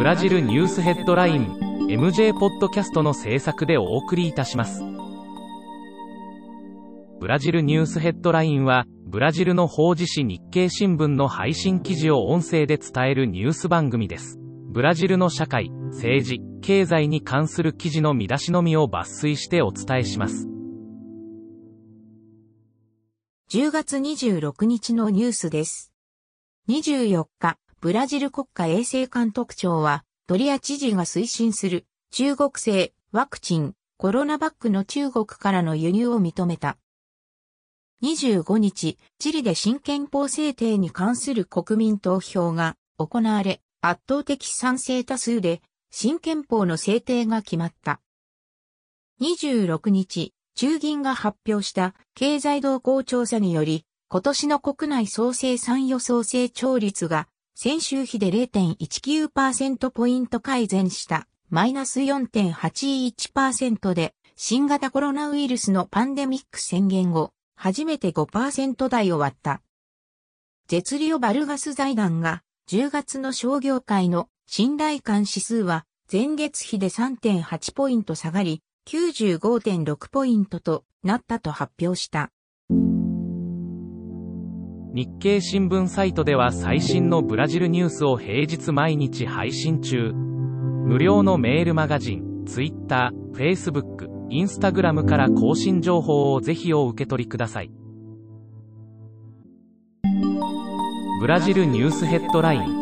ブラジルニュースヘッドライン MJ ポッドキャストの制作でお送りいたします。ブラジルニュースヘッドラインはブラジルの法事紙日経新聞の配信記事を音声で伝えるニュース番組です。ブラジルの社会政治経済に関する記事の見出しのみを抜粋してお伝えします。10月26日のニュースです。24日、ブラジル国家衛生監督庁は、ドリア知事が推進する中国製ワクチンコロナバッグの中国からの輸入を認めた。25日、チリで新憲法制定に関する国民投票が行われ、圧倒的賛成多数で新憲法の制定が決まった。26日、中銀が発表した経済動向調査により、今年の国内総生産予想成長率が先週比で0.19%ポイント改善したマイナス4.81%で新型コロナウイルスのパンデミック宣言後初めて5%台を割った。ゼリオバルガス財団が10月の商業界の信頼感指数は前月比で3.8ポイント下がり95.6ポイントとなったと発表した。日経新聞サイトでは最新のブラジルニュースを平日毎日配信中。無料のメールマガジン、Twitter、Facebook、Instagram から更新情報をぜひお受け取りください。ブラジルニュースヘッドライン